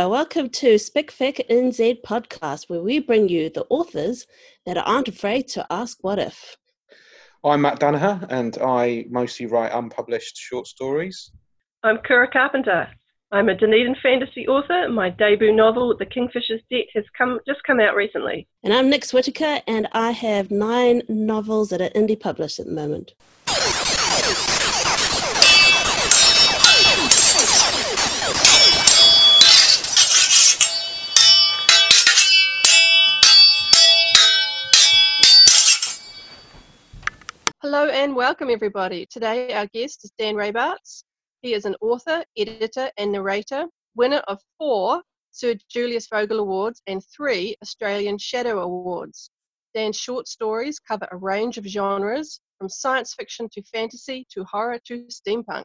there. Welcome to SpecFic NZ podcast, where we bring you the authors that aren't afraid to ask what if. I'm Matt Danaher, and I mostly write unpublished short stories. I'm Kura Carpenter. I'm a Dunedin fantasy author. My debut novel, The Kingfisher's Debt, has come just come out recently. And I'm Nix Whittaker, and I have nine novels that are indie published at the moment. Hello and welcome, everybody. Today, our guest is Dan Rabarts. He is an author, editor, and narrator, winner of four Sir Julius Vogel Awards and three Australian Shadow Awards. Dan's short stories cover a range of genres, from science fiction to fantasy to horror to steampunk,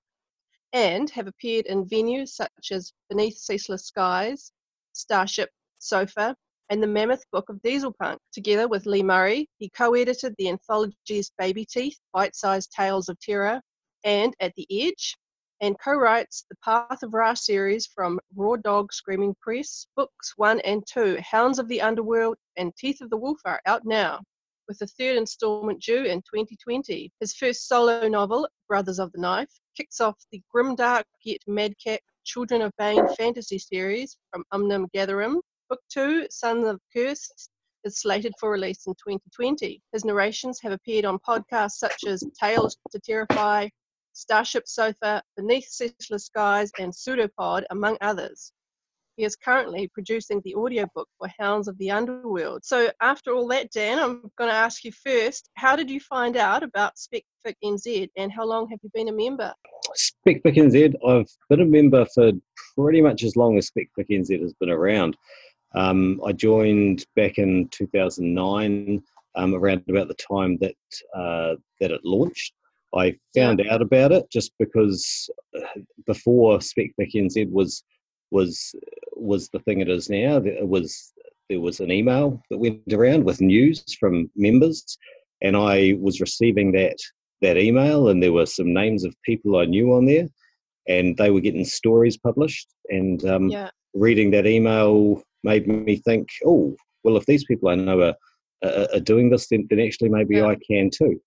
and have appeared in venues such as Beneath Ceaseless Skies, Starship Sofa, and the Mammoth Book of Dieselpunk. Together with Lee Murray, he co-edited the anthologies Baby Teeth, Bite-Sized Tales of Terror, and At the Edge, and co-writes the Path of Ra series from Raw Dog Screaming Press. Books 1 and 2, Hounds of the Underworld and Teeth of the Wolf are out now, with the third installment due in 2020. His first solo novel, Brothers of the Knife, kicks off the grimdark yet madcap Children of Bane fantasy series from Omnium Gatherum, Book 2, Sons of Cursed, is slated for release in 2020. His narrations have appeared on podcasts such as Tales to Terrify, Starship Sofa, Beneath Ceaseless Skies, and Pseudopod, among others. He is currently producing the audiobook for Hounds of the Underworld. So, after all that, Dan, I'm going to ask you first how did you find out about SpecFic NZ and how long have you been a member? SpecFic NZ, I've been a member for pretty much as long as SpecFic NZ has been around. Um, I joined back in 2009, um, around about the time that uh, that it launched. I found out about it just because uh, before SpecFic NZ was was was the thing it is now. It was there was an email that went around with news from members, and I was receiving that that email, and there were some names of people I knew on there, and they were getting stories published. And um, yeah. reading that email made me think, oh, well, if these people I know are, are, are doing this, then, then actually maybe yeah. I can too.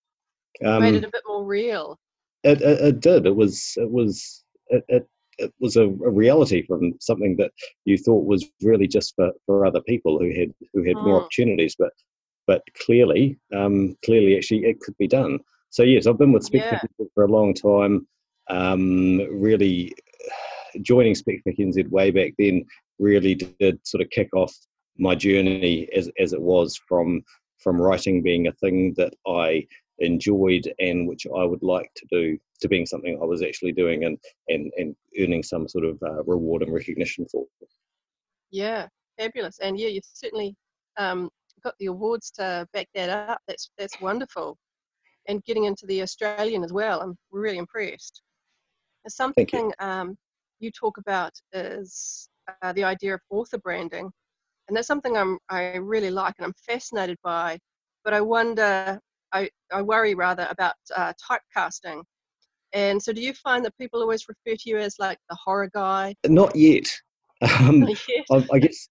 Um, made it a bit more real. It, it, it did. It was. It was. It, it, it was a, a, reality from something that you thought was really just for, for other people who had who had oh. more opportunities, but but clearly, um, clearly, actually, it could be done. So yes, I've been with Spec yeah. for a long time. Um, really, joining SpecFic NZ way back then really did sort of kick off my journey as, as it was from from writing being a thing that I enjoyed and which I would like to do to being something I was actually doing and and, and earning some sort of uh, reward and recognition for. Yeah, fabulous, and yeah, you've certainly um, got the awards to back that up. That's that's wonderful, and getting into the Australian as well. I'm really impressed. Something you. Um, you talk about is uh, the idea of author branding. And that's something I'm, I really like and I'm fascinated by. But I wonder, I, I worry rather about uh, typecasting. And so, do you find that people always refer to you as like the horror guy? Not yet. Um, Not yet. I, I, guess,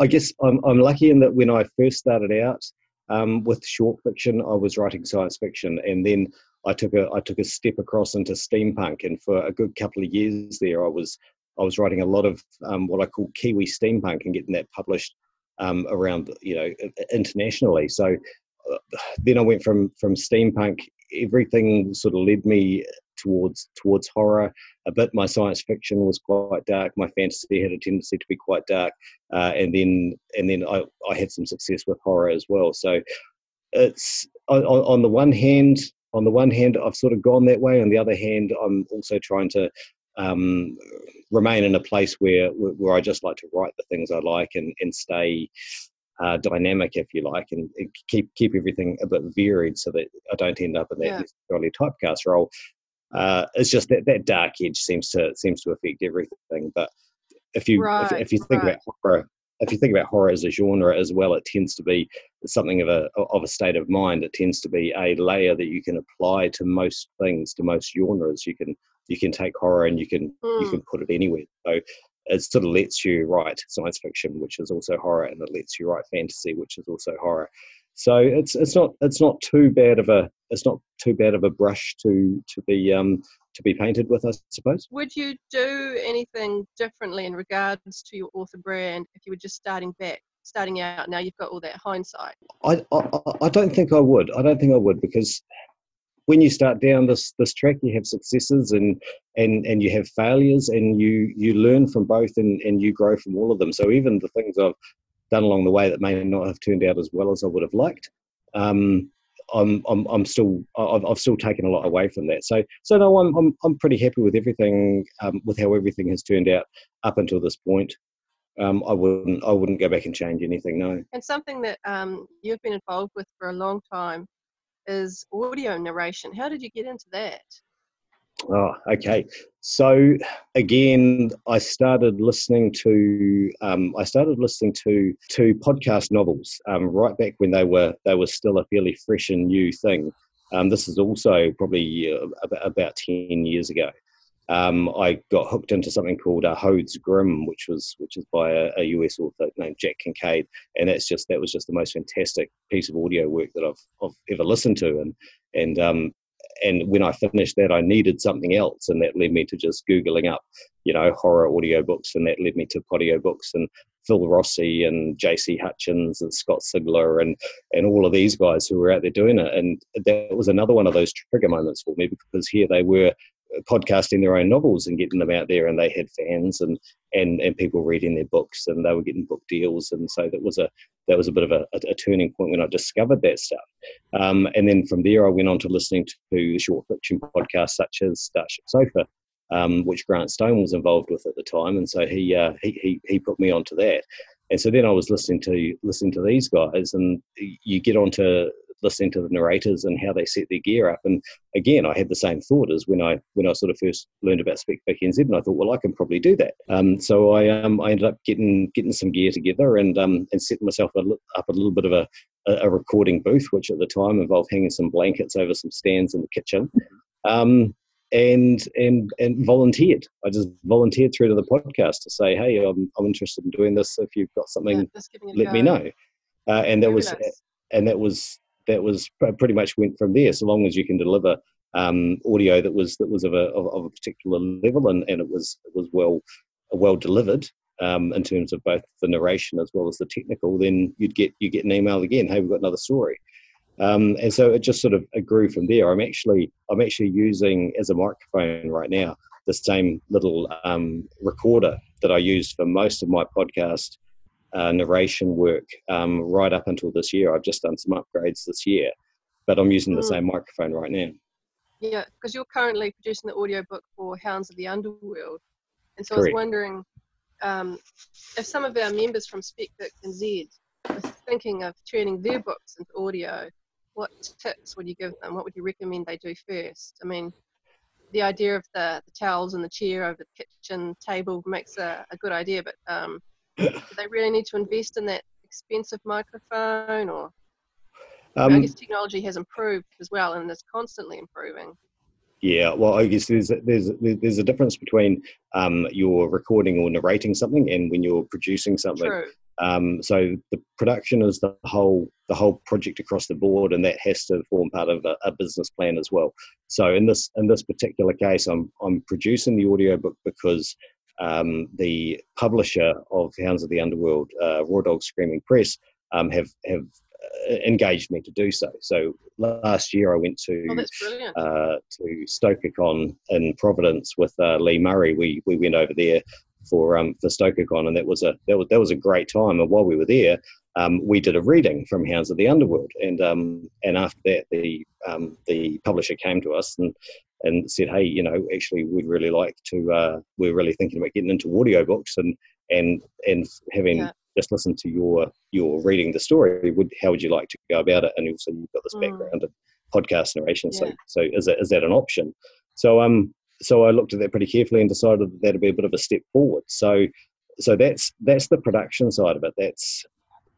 I guess I'm, I'm lucky in that when I first started out um, with short fiction, I was writing science fiction, and then I took a I took a step across into steampunk, and for a good couple of years there, I was I was writing a lot of um, what I call Kiwi steampunk and getting that published um, around, you know, internationally. So uh, then I went from from steampunk. Everything sort of led me towards towards horror. A bit my science fiction was quite dark. My fantasy had a tendency to be quite dark, uh, and then and then I, I had some success with horror as well. So it's on, on the one hand, on the one hand, I've sort of gone that way. On the other hand, I'm also trying to um, remain in a place where where I just like to write the things I like and and stay uh, dynamic, if you like, and keep keep everything a bit varied so that I don't end up in that yeah. necessarily typecast role. Uh, it's just that that dark edge seems to seems to affect everything. But if you right, if, if, you think right. about horror, if you think about horror as a genre as well, it tends to be something of a of a state of mind. It tends to be a layer that you can apply to most things, to most genres. You can you can take horror and you can mm. you can put it anywhere. So it sort of lets you write science fiction, which is also horror, and it lets you write fantasy, which is also horror. So it's it's not it's not too bad of a it's not too bad of a brush to to be um, to be painted with, I suppose. Would you do anything differently in regards to your author brand if you were just starting back, starting out? Now you've got all that hindsight. I, I, I don't think I would. I don't think I would because when you start down this this track, you have successes and and and you have failures, and you you learn from both, and and you grow from all of them. So even the things I've done along the way that may not have turned out as well as I would have liked. Um, I'm, I'm, I'm still, I've, I've still taken a lot away from that. So, so no, I'm, I'm, I'm pretty happy with everything, um, with how everything has turned out up until this point. Um, I wouldn't, I wouldn't go back and change anything. No. And something that um, you've been involved with for a long time is audio narration. How did you get into that? Oh, okay. So again, I started listening to um, I started listening to to podcast novels um, right back when they were they were still a fairly fresh and new thing. Um, this is also probably uh, about, about ten years ago. Um, I got hooked into something called uh, Hoad's Grimoire, which was which is by a, a, US author named Jack Kincaid, and that's just that was just the most fantastic piece of audio work that I've, I've ever listened to, and and um, and when I finished that, I needed something else, and that led me to just googling up, you know, horror audiobooks, and that led me to Podiobooks and Phil Rossi and J.C. Hutchins and Scott Sigler and and all of these guys who were out there doing it, and that was another one of those trigger moments for me because here they were podcasting their own novels and getting them out there and they had fans and and and people reading their books and they were getting book deals. And so that was a that was a bit of a, a turning point when I discovered that stuff. Um, and then from there I went on to listening to short fiction podcasts such as Starship Sofa um, which Grant Stone was involved with at the time. And so he, uh, he he he put me onto that. And so then I was listening to listening to these guys and you get onto listening to the narrators and how they set their gear up. And again, I had the same thought as when I when I sort of first learned about Spec NZ, and I thought, well, I can probably do that. Um, so I um, I ended up getting getting some gear together and um, and setting myself a, up a little bit of a, a recording booth, which at the time involved hanging some blankets over some stands in the kitchen. Um, and and and volunteered. I just volunteered through to the podcast to say, "Hey, I'm I'm interested in doing this. If you've got something, yeah, let me know." Uh, and that Very was nice. and that was that was pretty much went from there. So long as you can deliver um, audio that was that was of a of, of, a particular level and, and it was it was well well delivered um, in terms of both the narration as well as the technical, then you'd get you get an email again. Hey, we've got another story. Um, and so it just sort of grew from there. I'm actually I'm actually using as a microphone right now the same little um, recorder that I used for most of my podcast uh, narration work um, right up until this year. I've just done some upgrades this year, but I'm using the mm. same microphone right now. Yeah, because you're currently producing the audiobook for Hounds of the Underworld. And so Correct. I was wondering um, if some of our members from SpecFic NZ are thinking of turning their books into audio, what tips would you give them? What would you recommend they do first? I mean, the idea of the, the towels and the chair over the kitchen table makes a, a good idea, but um, they really need to invest in that expensive microphone or um, I guess technology has improved as well and it's constantly improving. Yeah, well, I guess there's there's there's a difference between um, you're recording or narrating something and when you're producing something. True. Um, so the production is the whole the whole project across the board, and that has to form part of a, a, business plan as well. So in this in this particular case, I'm I'm producing the audiobook because um, the publisher of Hounds of the Underworld, uh, Raw Dog Screaming Press, um, have have uh, engaged me to do so. So last year I went to oh, uh, to StokerCon in Providence with uh, Lee Murray. We we went over there for um, for StokerCon, and that was a that was that was a great time. And while we were there, um, we did a reading from Hounds of the Underworld, and um, and after that, the um, the publisher came to us and and said, hey, you know, actually, we'd really like to. Uh, we're really thinking about getting into audiobooks and and and having yeah. just listened to your your reading the story. Would how would you like to go about it? And also, you've got this mm. background of podcast narration. Yeah. So so is that is that an option? So um so I looked at that pretty carefully and decided that that'd be a bit of a step forward. So so that's that's the production side of it. That's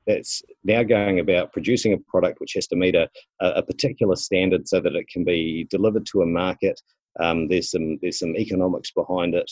that's now going about producing a product which has to meet a, a particular standard so that it can be delivered to a market. Um, there's some there's some economics behind it,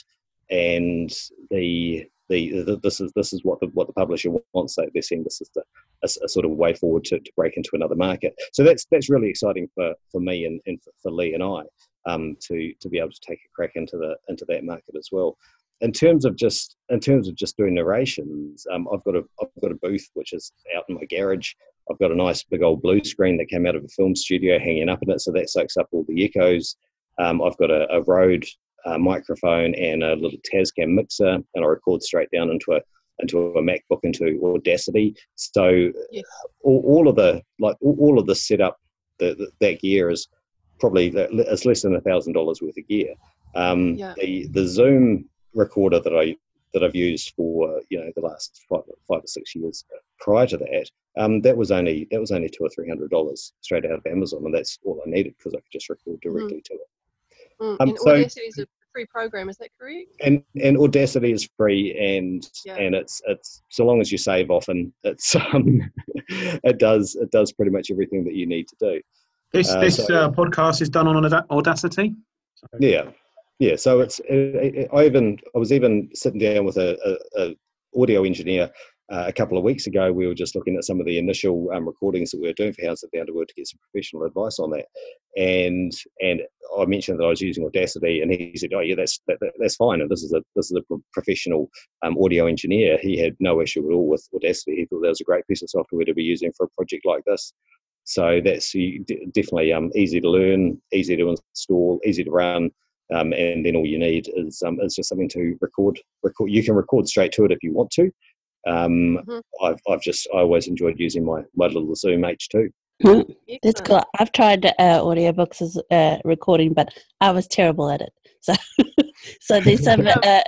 and the, the, the this is this is what the what the publisher wants. They, they're saying this is the a, a, sort of way forward to, to break into another market. So that's that's really exciting for, for me and, and for, for Lee and I um, to to be able to take a crack into the into that market as well. In terms of just in terms of just doing narrations, um, I've got a I've got a booth which is out in my garage. I've got a nice big old blue screen that came out of a film studio hanging up in it, so that soaks up all the echoes. Um, I've got a, a Rode uh, microphone and a little Tascam mixer, and I record straight down into a into a MacBook into Audacity. So yes. all, all, of the like all of the setup, the, the, that gear is probably it's less than a thousand dollars worth of gear. Um, yeah. The the Zoom recorder that I that I've used for you know the last five, five or six years prior to that, um, that was only that was only two or three hundred dollars straight out of Amazon, and that's all I needed because I could just record mm. directly mm. to it. Mm. Um, and so, Audacity is a free program, is that correct? And and Audacity is free, and yeah. and it's it's so long as you save often, it's um, it does it does pretty much everything that you need to do. This uh, this so, uh, podcast is done on Audacity. Yeah, yeah. So it's I even I was even sitting down with a, a, a audio engineer uh, a couple of weeks ago. We were just looking at some of the initial um, recordings that we were doing for Hounds of the Underworld to get some professional advice on that. And and I mentioned that I was using Audacity, and he said, "Oh yeah, that's that, that's fine." And this is a this is a professional um, audio engineer. He had no issue at all with Audacity. He thought that was a great piece of software to be using for a project like this. So that's definitely um, easy to learn, easy to install, easy to run, um, and then all you need is um, is just something to record. Record. You can record straight to it if you want to. Um, mm-hmm. I've I've just I always enjoyed using my my little Zoom H2. Mm, that's cool. I've tried uh, audiobooks as uh, recording, but I was terrible at it. So, so there's some uh,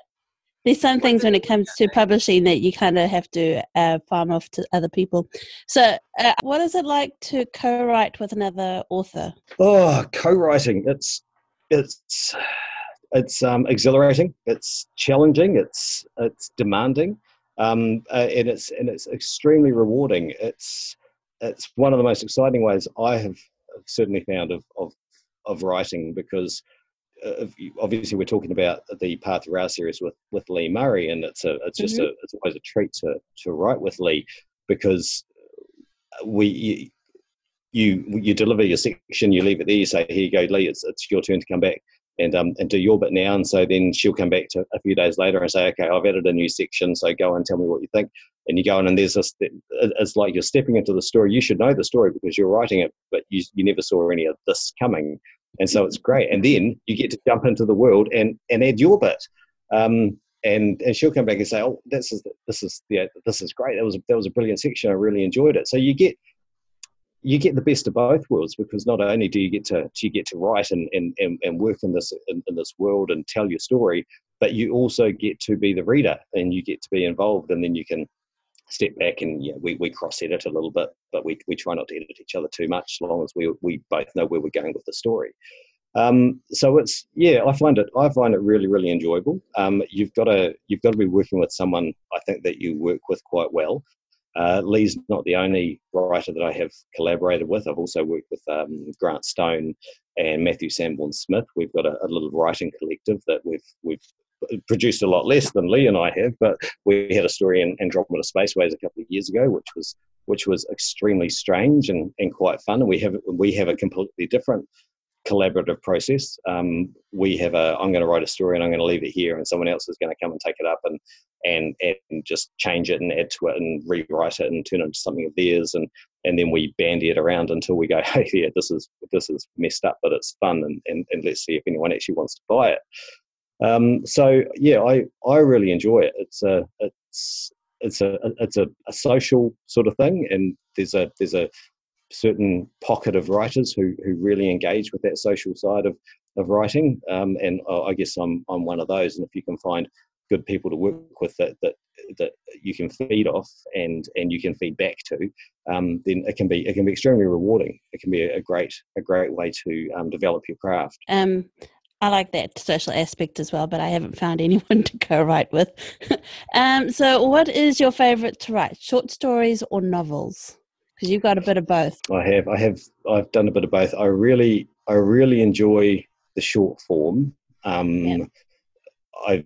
there's some things when it comes to publishing that you kind of have to uh, farm off to other people. So, uh, what is it like to co-write with another author? Oh, co-writing! It's it's it's um, exhilarating. It's challenging. It's it's demanding, um, uh, and it's and it's extremely rewarding. It's it's one of the most exciting ways I have certainly found of of, of writing because uh, obviously we're talking about the Path Ra series with with Lee Murray, and it's a it's just mm-hmm. a it's always a treat to to write with Lee because we you you deliver your section, you leave it there, you say, "Here you go, Lee, it's it's your turn to come back." And, um, and do your bit now. And so then she'll come back to a few days later and say, okay, I've added a new section. So go and tell me what you think. And you go in and there's this, it's like you're stepping into the story. You should know the story because you're writing it, but you, you never saw any of this coming and so it's great. And then you get to jump into the world and and add your bit. Um, and and she'll come back and say, "Oh, this is this is yeah, this is great. That was that was a brilliant section. I really enjoyed it." So you get you get the best of both worlds because not only do you get to do you get to write and and, and, work in this in, in this world and tell your story, but you also get to be the reader and you get to be involved, and then you can step back and yeah, we, we cross edit a little bit, but we, we try not to edit each other too much, as long as we, we both know where we're going with the story. Um, so it's yeah, I find it I find it really really enjoyable. Um, you've got to you've got to be working with someone I think that you work with quite well. Uh, Lee's not the only writer that I have collaborated with. I've also worked with um, Grant Stone and Matthew Sanborn Smith. We've got a, a, little writing collective that we've we've produced a lot less than Lee and I have, but we had a story in Andromeda Spaceways a couple of years ago, which was which was extremely strange and, and quite fun. And we have we have a completely different collaborative process. Um, we have a I'm going to write a story and I'm going to leave it here, and someone else is going to come and take it up and and and just change it and add to it and rewrite it and turn it into something of theirs and and then we bandy it around until we go, hey, yeah, this is this is messed up, but it's fun, and, and, and let's see if anyone actually wants to buy it. Um, so yeah, I, I really enjoy it. It's a it's it's a it's a, a, social sort of thing, and there's a there's a certain pocket of writers who who really engage with that social side of of writing, um, and I guess I'm I'm one of those. And if you can find good people to work with that that that you can feed off and and you can feed back to, um, then it can be it can be extremely rewarding. It can be a, great a great way to um, develop your craft. Um, I like that social aspect as well, but I haven't found anyone to co-write with. um, so, what is your favorite to write? Short stories or novels? Because you've got a bit of both. I have. I have. I've done a bit of both. I really, I really enjoy the short form. Um, I,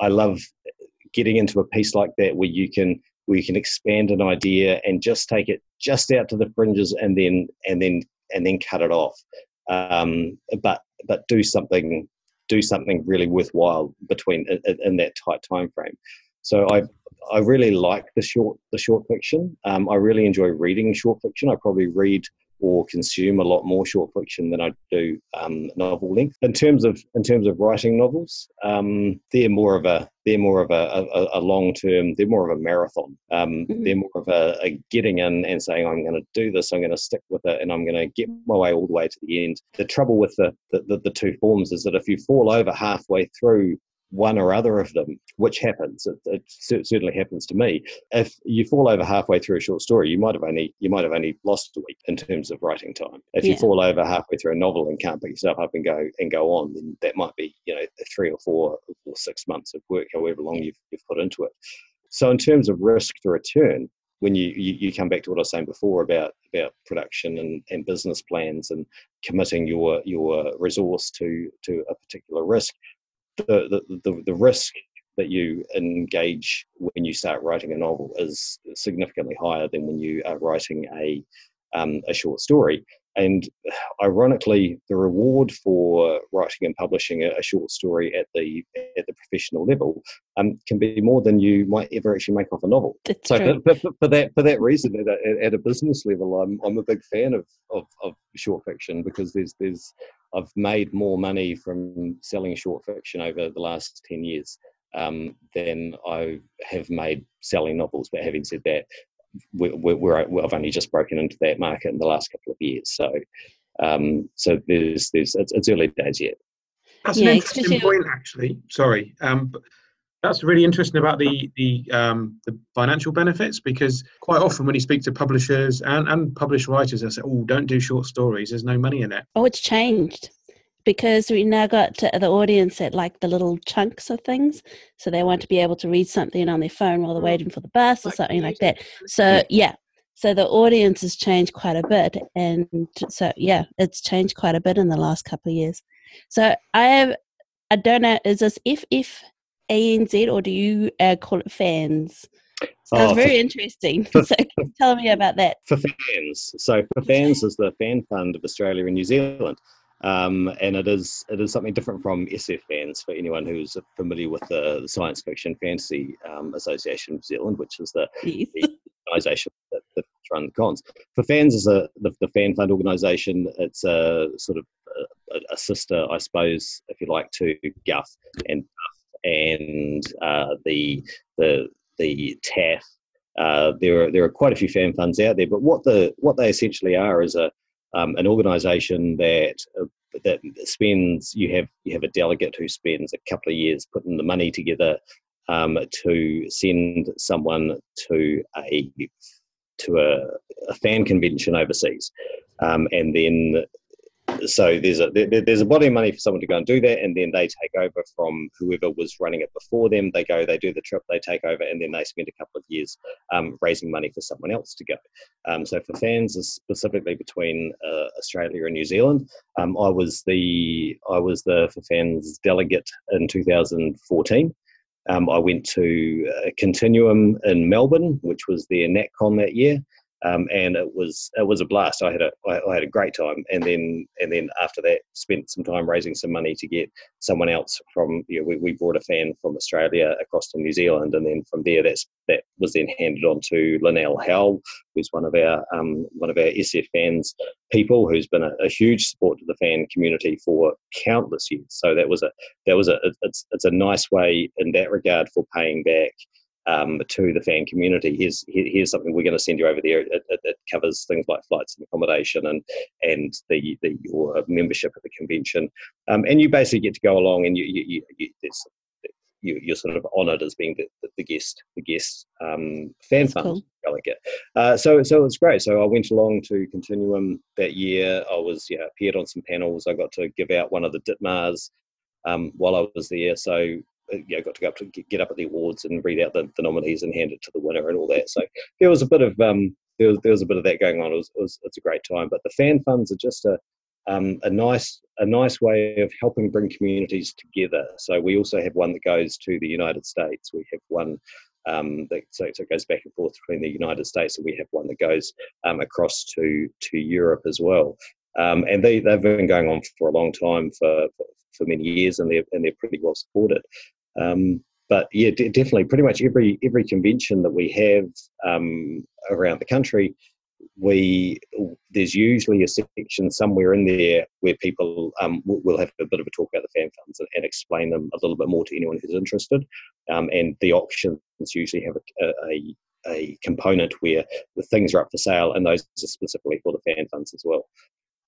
I love getting into a piece like that where you can where you can expand an idea and just take it just out to the fringes and then and then and then cut it off. Um, but but do something do something really worthwhile between in, in that tight time frame. So I I really like the short the short fiction. Um, I really enjoy reading short fiction. I probably read or consume a lot more short fiction than I do um, novel length. In terms of in terms of writing novels, um, they're more of a they're more of a, a, a long term. They're more of a marathon. Um, mm-hmm. They're more of a, a, getting in and saying I'm going to do this. I'm going to stick with it, and I'm going to get my way all the way to the end. The trouble with the the, the, the two forms is that if you fall over halfway through one or other of them, which happens. It, it, certainly happens to me. If you fall over halfway through a short story, you might have only you might have only lost a week in terms of writing time. If yeah. you fall over halfway through a novel and can't pick yourself up and go and go on, then that might be you know three or four or six months of work, however long you've, you've put into it. So in terms of risk to return, when you, you, you, come back to what I was saying before about about production and, and business plans and committing your your resource to to a particular risk, the, the, the, the risk that you engage when you start writing a novel is significantly higher than when you are writing a, um, a short story. And ironically, the reward for writing and publishing a, a short story at the at the professional level um, can be more than you might ever actually make off a novel. That's so true. For, for, for, that for that reason, at a, at a business level, I'm I'm a big fan of, of, of short fiction because there's there's I've made more money from selling short fiction over the last 10 years um, than I have made selling novels. But having said that, we're, we're, I've only just broken into that market in the last couple of years. So, um, so there's, there's, it's, it's early days yet. That's yeah, an interesting point, actually. Sorry, um, that's really interesting about the the um, the financial benefits because quite often when you speak to publishers and and published writers, they say, "Oh, don't do short stories. There's no money in it." Oh, it's changed because we now got the audience at like the little chunks of things, so they want to be able to read something on their phone while they're waiting for the bus or something like that. So yeah, so the audience has changed quite a bit, and so yeah, it's changed quite a bit in the last couple of years. So I have, I don't know, is this if if ANZ or do you uh, call it fans? So oh, very for, interesting. For, so tell me about that. For fans. So for fans is the fan fund of Australia and New Zealand. Um, and it is it is something different from SF fans for anyone who's familiar with the, the Science Fiction Fantasy um, Association of New Zealand, which is the, yes. the organisation that, that run the cons. For fans is a the, the fan fund organisation. It's a sort of a, a, sister, I suppose, if you like, to GUF and and uh, the the the TAFF. Uh, there are there are quite a few fan funds out there, but what the what they essentially are is a um, an organisation that uh, that spends you have you have a delegate who spends a couple of years putting the money together um, to send someone to a to a, a fan convention overseas, um, and then so there's a there, there's a body of money for someone to go and do that, and then they take over from whoever was running it before them. They go, they do the trip, they take over, and then they spend a couple of years um, raising money for someone else to go. Um, so for fans, specifically between uh, Australia and New Zealand, um, I was the I was the for fans delegate in 2014. Um, I went to Continuum in Melbourne, which was their NatCon that year um, and it was it was a blast. I had a I, had a great time, and then and then after that, spent some time raising some money to get someone else from. You know, we, we brought a fan from Australia across to New Zealand, and then from there, that's that was then handed on to Lynelle Howell, who's one of our um, one of our SF fans people, who's been a, a, huge support to the fan community for countless years. So that was a that was a it's it's a nice way in that regard for paying back um, to the fan community. Here's here's something we're going to send you over there. It, covers things like flights and accommodation and and the, the your membership at the convention. Um, and you basically get to go along and you you, you, you are sort of honoured as being the, the, the, guest, the guest um, fan That's fund cool. delegate. Uh, so, so it was great. So I went along to Continuum that year. I was, yeah, appeared on some panels. I got to give out one of the Ditmars um, while I was there. So you know, got to go up to get up at the awards and read out the, the nominees and hand it to the winner and all that. So there was a bit of um, there was there was a bit of that going on. It was, it was it's a great time. But the fan funds are just a um, a nice a nice way of helping bring communities together. So we also have one that goes to the United States. We have one um, that so, so, it goes back and forth between the United States, and we have one that goes um, across to to Europe as well. Um, and they they've been going on for a long time for for, many years, and they're and they're pretty well supported. Um, but yeah, d- definitely, pretty much every every convention that we have um, around the country, we there's usually a section somewhere in there where people um, will have a bit of a talk about the fan funds and, and, explain them a little bit more to anyone who's interested. Um, and the auctions usually have a, a, a component where the things are up for sale, and those are specifically for the fan funds as well.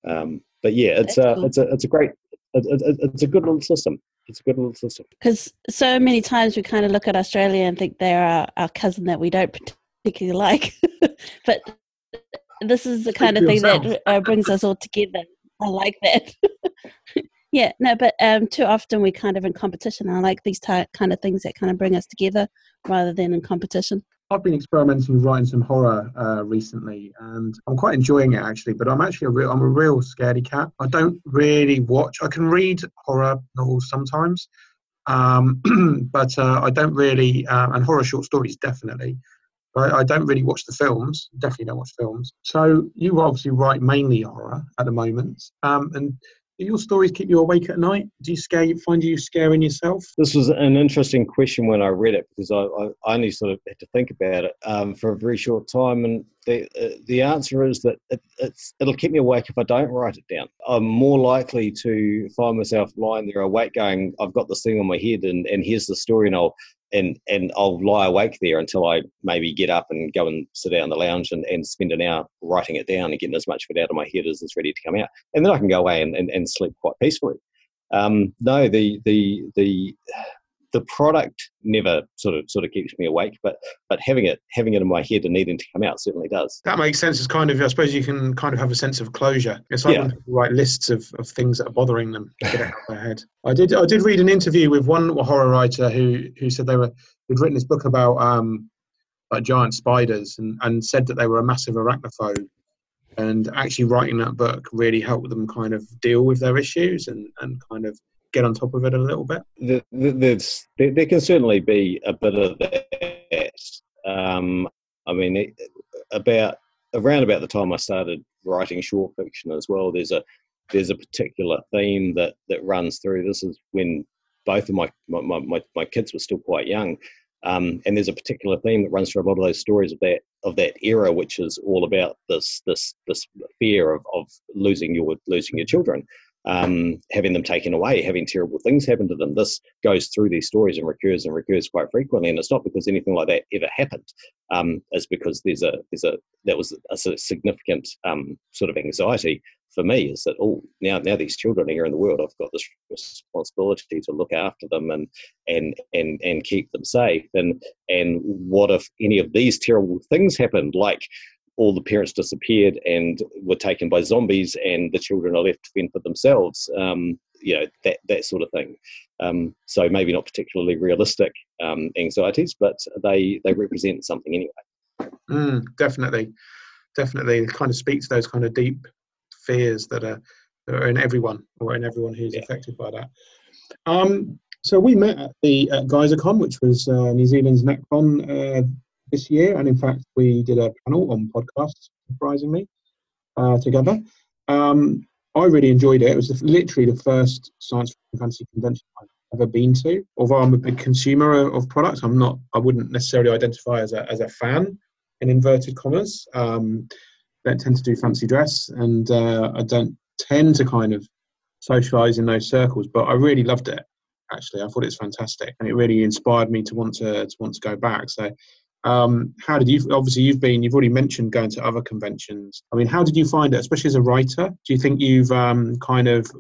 Um, but yeah, it's a, cool. it's a it's a great it's a good little system. It's a good little system. Because so many times we kind of look at Australia and think they're our, our cousin that we don't particularly like, but this is the kind of thing that uh, brings us all together. I like that. yeah, no, but um, too often we kind of in competition. I like these ty- kind of things that kind of bring us together rather than in competition. I've been experimenting with writing some horror uh, recently, and I'm quite enjoying it actually. But I'm actually a real, I'm a real scaredy cat. I don't really watch. I can read horror novels sometimes, um, but uh, I don't really, uh, and horror short stories definitely. I, I, don't really watch the films. Definitely don't watch films. So you obviously write mainly horror at the moment, um, and do your stories keep you awake at night? Do you scare find you scaring yourself? This was an interesting question when I read it because I, I only sort of had to think about it um, for a very short time, and the uh, the answer is that it, it'll keep me awake if I don't write it down. I'm more likely to find myself lying there awake, going, "I've got this thing on my head, and and here's the story," and I'll and and I'll lie awake there until I maybe get up and go and sit down in the lounge and, and spend an hour writing it down and getting as much of it out of my head as is ready to come out. And then I can go away and, and, and sleep quite peacefully. Um, no, the the the the product never sort of sort of keeps me awake, but but having it having it in my head and needing to come out certainly does. That makes sense. It's kind of I suppose you can kind of have a sense of closure. It's like yeah. when people write lists of, of things that are bothering them, get it out of their head. I did I did read an interview with one horror writer who who said they were who'd written this book about um like giant spiders and, and said that they were a massive arachnophobe and actually writing that book really helped them kind of deal with their issues and, and kind of get on top of it a little bit? There, can certainly be a bit of that. Um, I mean, about around about the time I started writing short fiction as well, there's a there's a particular theme that that runs through. This is when both of my my, my, my kids were still quite young. Um, and there's a particular theme that runs through a lot of those stories of that of that era, which is all about this this this fear of, of losing your losing your children um, having them taken away, having terrible things happen to them. This goes through these stories and recurs and recurs quite frequently, and it's not because anything like that ever happened. Um, it's because there's a there's a that was a significant um, sort of anxiety for me is that oh now now these children here in the world I've got this responsibility to look after them and and and and keep them safe and and what if any of these terrible things happened like all the parents disappeared and were taken by zombies, and the children are left to fend for themselves. Um, you know that that sort of thing. Um, so maybe not particularly realistic um, anxieties, but they they represent something anyway. Mm, definitely, definitely, it kind of speaks to those kind of deep fears that are that are in everyone or in everyone who's yeah. affected by that. Um, so we met at the at GeyserCon, which was uh, New Zealand's NatCon uh, this year, and in fact, we did a panel on podcasts, surprisingly, uh, together. Um, I really enjoyed it. It was literally the first science fantasy convention I've ever been to. Although I'm a big consumer of products, I'm not. I wouldn't necessarily identify as a as a fan, in inverted commas. Um, don't tend to do fancy dress, and uh, I don't tend to kind of socialize in those circles. But I really loved it. Actually, I thought it was fantastic, and it really inspired me to want to to want to go back. So um, how did you? Obviously, you've been. You've already mentioned going to other conventions. I mean, how did you find it, especially as a writer? Do you think you've um, kind of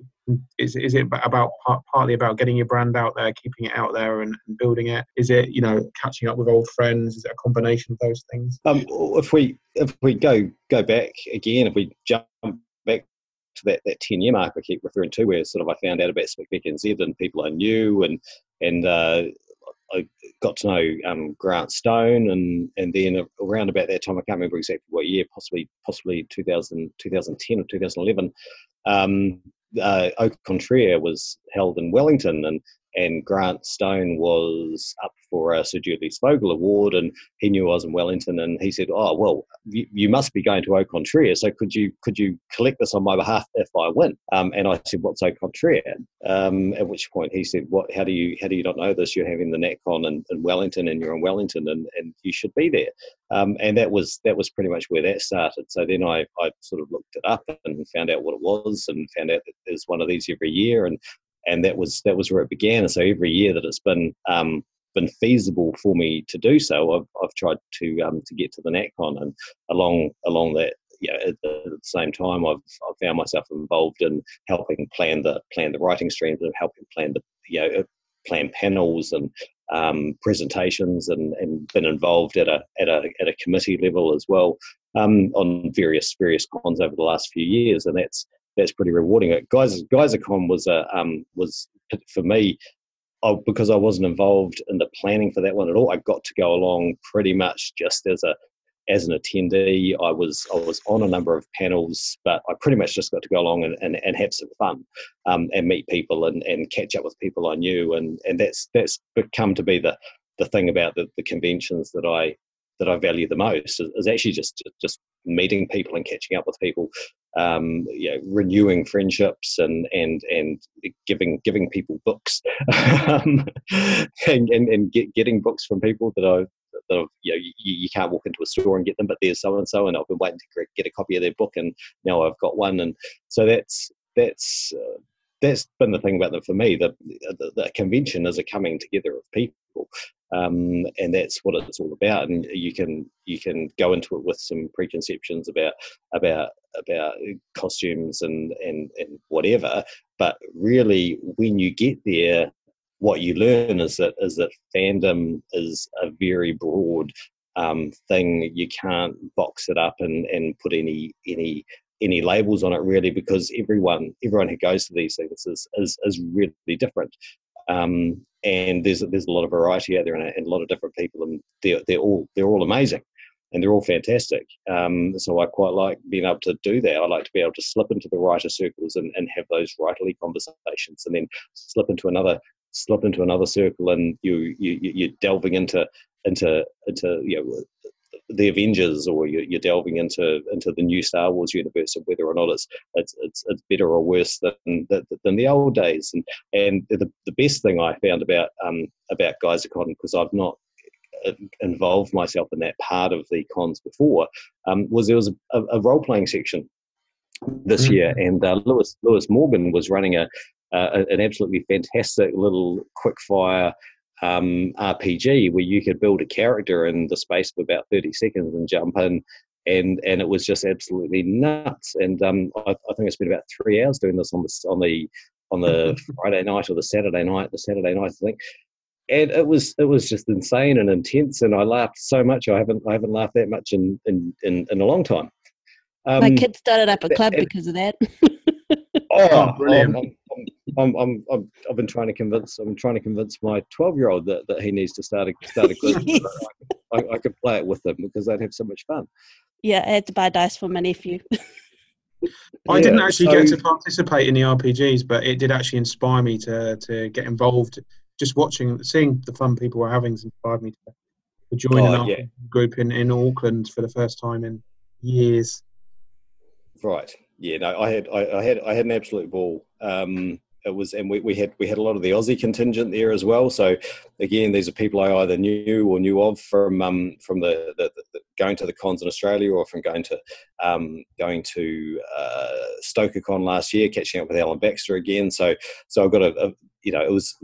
is is it about partly about getting your brand out there, keeping it out there, and, and, building it? Is it you know catching up with old friends? Is it a combination of those things? Um, if we if we go go back again, if we jump back to that, that 10 year mark I keep referring to, where sort of I found out about Spec NZ and people I knew and and uh, I got to know um, Grant Stone, and and then around about that time, I can't remember exactly what year, possibly possibly 2000, 2010 or 2011. Um, uh, Contraire was held in Wellington, and and Grant Stone was up for a Sir Julius Vogel Award, and he knew I was in Wellington, and he said, "Oh well, you, you must be going to Au Contraire, so could you could you collect this on my behalf if I win?" Um, and I said, "What's Au Contraire?" Um, at which point he said, "What? How do you how do you not know this? You're having the NatCon in, in Wellington, and you're in Wellington, and, and you should be there." Um, and that was that was pretty much where that started. So then I I sort of looked it up and found out what it was, and found out that there's one of these every year, and and that was that was where it began. And so every year that it's been um, been feasible for me to do so, I've, I've tried to um, to get to the NatCon, and along along that. You know, at, the, same time, I've, I've found myself involved in helping plan the plan the writing streams and helping plan the you know plan panels and um, presentations and, and been involved at a at a at a committee level as well um, on various various cons over the last few years, and that's that's pretty rewarding. Guys, GeyserCon was a um, was for me I, because I wasn't involved in the planning for that one at all. I got to go along pretty much just as a as an attendee. I was I was on a number of panels, but I pretty much just got to go along and, and, and have some fun um, and meet people and, and catch up with people I knew, and and that's that's become to be the the thing about the, the conventions that I that I value the most is, is actually just just meeting people and catching up with people um, you know, renewing friendships and and and giving giving people books um, and, and, and get, getting books from people that I that I've, you know you, you can't walk into a store and get them, but there's so and so, and I've been waiting to get a copy of their book, and now I've got one, and so that's that's uh, that's been the thing about them for me. The, the, the convention is a coming together of people, um, and that's what it's all about. And you can you can go into it with some preconceptions about about about costumes and and and whatever, but really when you get there, what you learn is that is that fandom is a very broad um, thing. You can't box it up and and put any any any labels on it really because everyone everyone who goes to these things is is, is really different um, and there's there's a lot of variety out there and a, and a lot of different people and they're, they're all they're all amazing and they're all fantastic. Um, so I quite like being able to do that. I like to be able to slip into the writer circles and, and have those writerly conversations and then slip into another slip into another circle and you, you you're delving into into into you know the Avengers or you're, you're, delving into into the new Star Wars universe and whether or not it's it's it's, it's better or worse than, than the old days. And and the, the best thing I found about um about GeyserCon because I've not uh, involved myself in that part of the cons before um, was there was a, a role playing section this mm-hmm. year, and uh, Lewis Lewis Morgan was running a, uh, an absolutely fantastic little quick fire um, RPG where you could build a character in the space of about 30 seconds and jump in. And, and it was just absolutely nuts. And um, I, I think I spent about three hours doing this on the on the on the Friday night or the Saturday night. The Saturday night, I think, and it was it was just insane and intense. And I laughed so much. I haven't I haven't laughed that much in in in, in a long time. Um, My kid started up a club and, because of that. oh, oh, brilliant! Um, I'm, I'm, I'm, I've been trying to convince, I'm trying to convince my 12 year old that, that he needs to start a, start a group. yes. I, I, could play it with him because they'd have so much fun. Yeah, I had to buy dice for my nephew. I yeah, didn't actually so, get to participate in the RPGs, but it did actually inspire me to, to get involved. Just watching, seeing the fun people were having inspired me to, to join oh, an yeah. group in, in Auckland for the first time in years. Right. Yeah. No, I had I, I had I had an absolute ball. Um, it was, and we, we had we had a lot of the Aussie contingent there as well. So again, these are people I either knew or knew of from um, from the, the, the, going to the cons in Australia or from going to um, going to uh, StokerCon last year, catching up with Alan Baxter again. So so I got a, a you know it was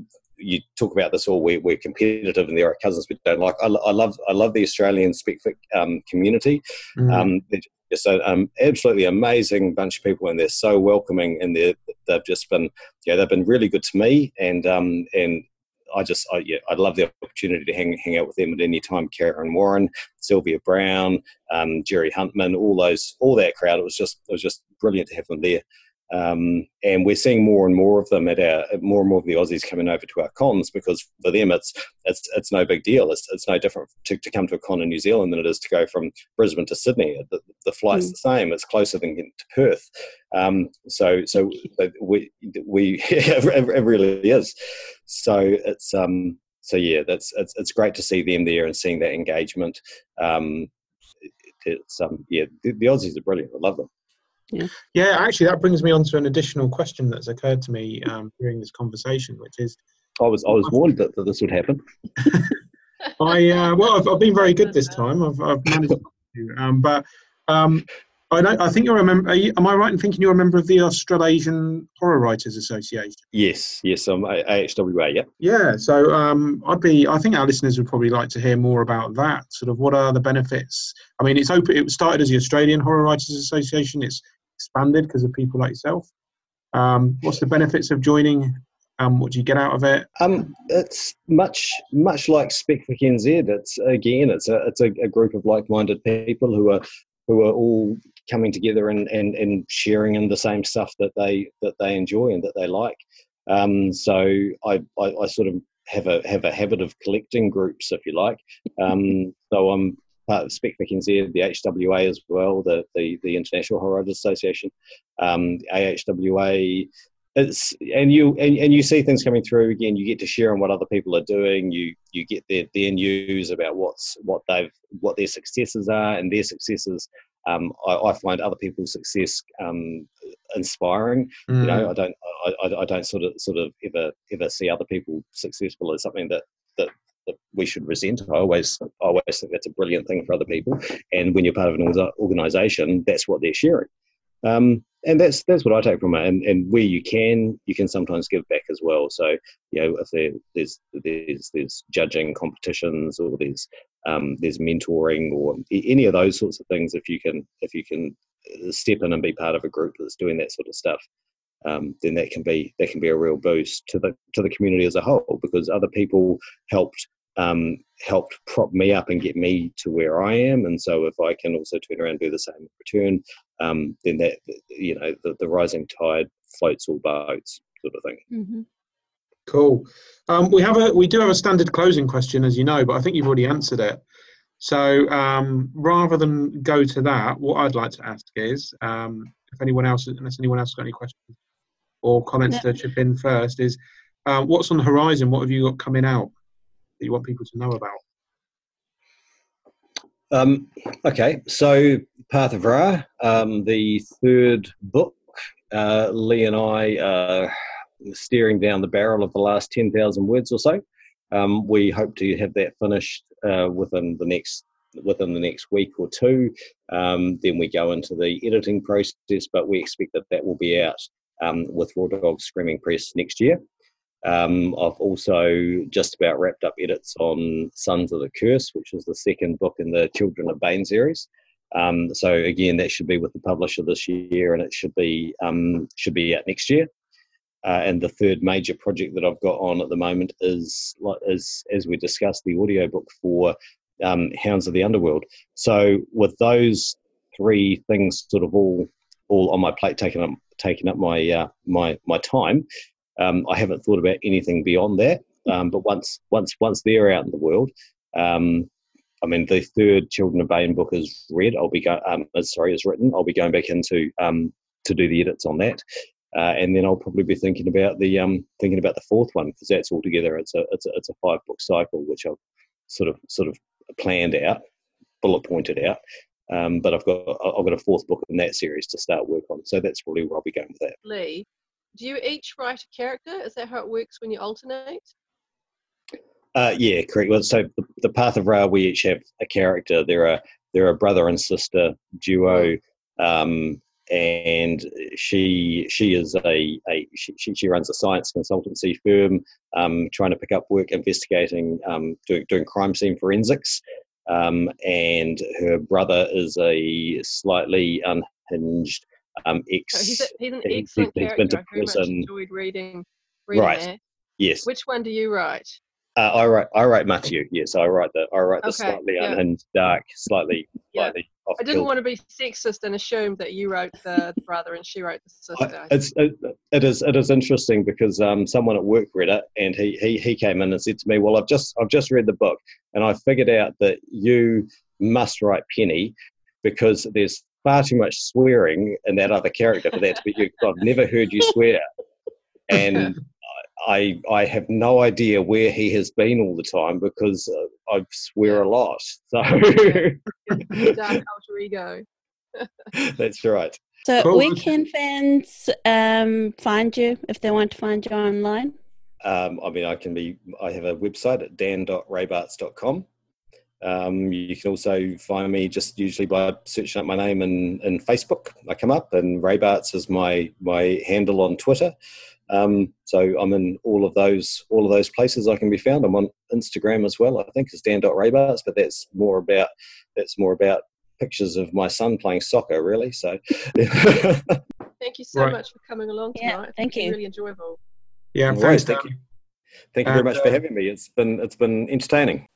you talk about this all we're, we're competitive and there are cousins we don't like I, I love I love the Australian Specfic um, community mm. um, just an um, absolutely amazing bunch of people, and they're so welcoming, and they they've just been yeah they've been really good to me, and um and I just I, yeah I'd love the opportunity to hang hang out with them at any time. Kaaron Warren, Sylvia Brown, um, Gerry Huntman, all those all that crowd. It was just it was just brilliant to have them there. Um, and we're seeing more and more of them at our more and more of the Aussies coming over to our cons because for them it's it's it's no big deal. It's it's no different to, to come to a con in New Zealand than it is to go from Brisbane to Sydney. The, the flight's mm. the same. It's closer than to Perth. Um, so so we we it really is. So it's um so yeah that's it's it's great to see them there and seeing that engagement. Um, it's um yeah the, the Aussies are brilliant. I love them. Yeah. yeah, actually, that brings me on to an additional question that's occurred to me um, during this conversation, which is, I was I was warned that, that this would happen. I uh, well, I've, I've, been very good this time. I've, I've managed to, um, but um, I don't. I think you're a member. You, am I right in thinking you're a member of the Australasian Horror Writers Association? Yes, yes, I'm AHWA. Yeah. Yeah. So um, I'd be. I think our listeners would probably like to hear more about that. Sort of, what are the benefits? I mean, it's open. It started as the Australian Horror Writers Association. It's expanded because of people like yourself. Um, what's the benefits of joining? Um, what do you get out of it? Um, it's much much like SpecFic NZ. It's again, it's a it's a, a, group of like-minded people who are who are all coming together and, and, and sharing in the same stuff that they that they enjoy and that they like. Um, so I, I, I sort of have a have a habit of collecting groups, if you like. Um, so I'm part of Spec the HWA as well, the, the, the International Horror Association, um, AHWA. It's, and you and, and you see things coming through again. You get to share on what other people are doing. You you get their, their news about what's what they've what their successes are and their successes. Um, I, I, find other people's success um, inspiring. Mm. You know. I don't I, I, don't sort of sort of ever ever see other people successful as something that that that we should resent. I always, I always think that's a brilliant thing for other people. And when you're part of an organisation, that's what they're sharing. Um, and that's that's what I take from it. And, and where you can, you can sometimes give back as well. So you know, if there, there's there's there's judging competitions or there's um, there's mentoring or any of those sorts of things, if you can if you can step in and be part of a group that's doing that sort of stuff, um, then that can be that can be a real boost to the to the community as a whole because other people helped um, helped prop me up and get me to where I am. And so if I can also turn around and do the same in return, um, then that you know the, the rising tide floats all boats, sort of thing. Mm-hmm. Cool. Um, we have a we do have a standard closing question, as you know, but I think you've already answered it. So um, rather than go to that, what I'd like to ask is, um, if anyone else, unless anyone else has got any questions or comments to chip in first, is uh, what's on the horizon? What have you got coming out? That you want people to know about? Um, okay, so Path of Ra, um, the third book. Uh, Lee and I are staring down the barrel of the last 10,000 words or so. Um, we hope to have that finished uh, within the next within the next week or two. Um, then we go into the editing process, but we expect that that will be out um, with Raw Dog Screaming Press next year. Um, I've also just about wrapped up edits on Sons of the Curse, which is the second book in the Children of Bane series. Um, so again, that should be with the publisher this year, and it should be um, should be out next year. Uh, and the third major project that I've got on at the moment is, is as we discussed, the audiobook for um, Hounds of the Underworld. So with those three things sort of all all on my plate, taking up taking up my uh, my my time, um, I haven't thought about anything beyond that. Um, but once once once they're out in the world, um, I mean, the third Children of Bane book is read. I'll be go- um, uh, sorry, is written. I'll be going back into um, to do the edits on that, uh, and then I'll probably be thinking about the um, thinking about the fourth one because that's all together. It's a it's a, it's a five book cycle which I've sort of sort of planned out, bullet pointed out. Um, but I've got I've got a fourth book in that series to start work on, so that's probably where I'll be going with that. Lee, do you each write a character? Is that how it works when you alternate? Uh, yeah, correct. Well, so the, the Path of Ra, we each have a character. They're a they're brother and sister duo, um, and she she is a, a she, she runs a science consultancy firm, um, trying to pick up work investigating um, doing doing crime scene forensics. Um, and her brother is a slightly unhinged um, ex, oh, he's, a, he's, an excellent he's, character. I very much enjoyed reading, reading right. There. Yes. Which one do you write? Uh, I write I write Matthew. Yes, I write the I write the okay, slightly yeah. unhinged, dark, slightly yeah. I didn't want to be sexist and assume that you wrote the brother and she wrote the sister. I, it's it, it is it is interesting because um, someone at work read it and he, he he came in and said to me, "Well, I've just I've just read the book and I figured out that you must write Penny because there's far too much swearing in that other character for that to be you. I've never heard you swear, and I I have no idea where he has been all the time because uh, I swear a lot. So dark alter ego. That's right. So cool. where can fans um, find you if they want to find you online? Um, I mean, I can be. I have a website at dan.rabarts.com. Um, you can also find me just usually by searching up my name in, in Facebook. I come up, and Rabarts is my my handle on Twitter. Um, so I'm in all of those all of those places I can be found. I'm on Instagram as well. I think it's Dan dan.rabarts, but that's more about that's more about pictures of my son playing soccer, really. So thank you so right. much for coming along tonight. Yeah, thank you. Really enjoyable. Yeah, thanks. Thank you. Thank you very much uh, for having me. It's been it's been entertaining.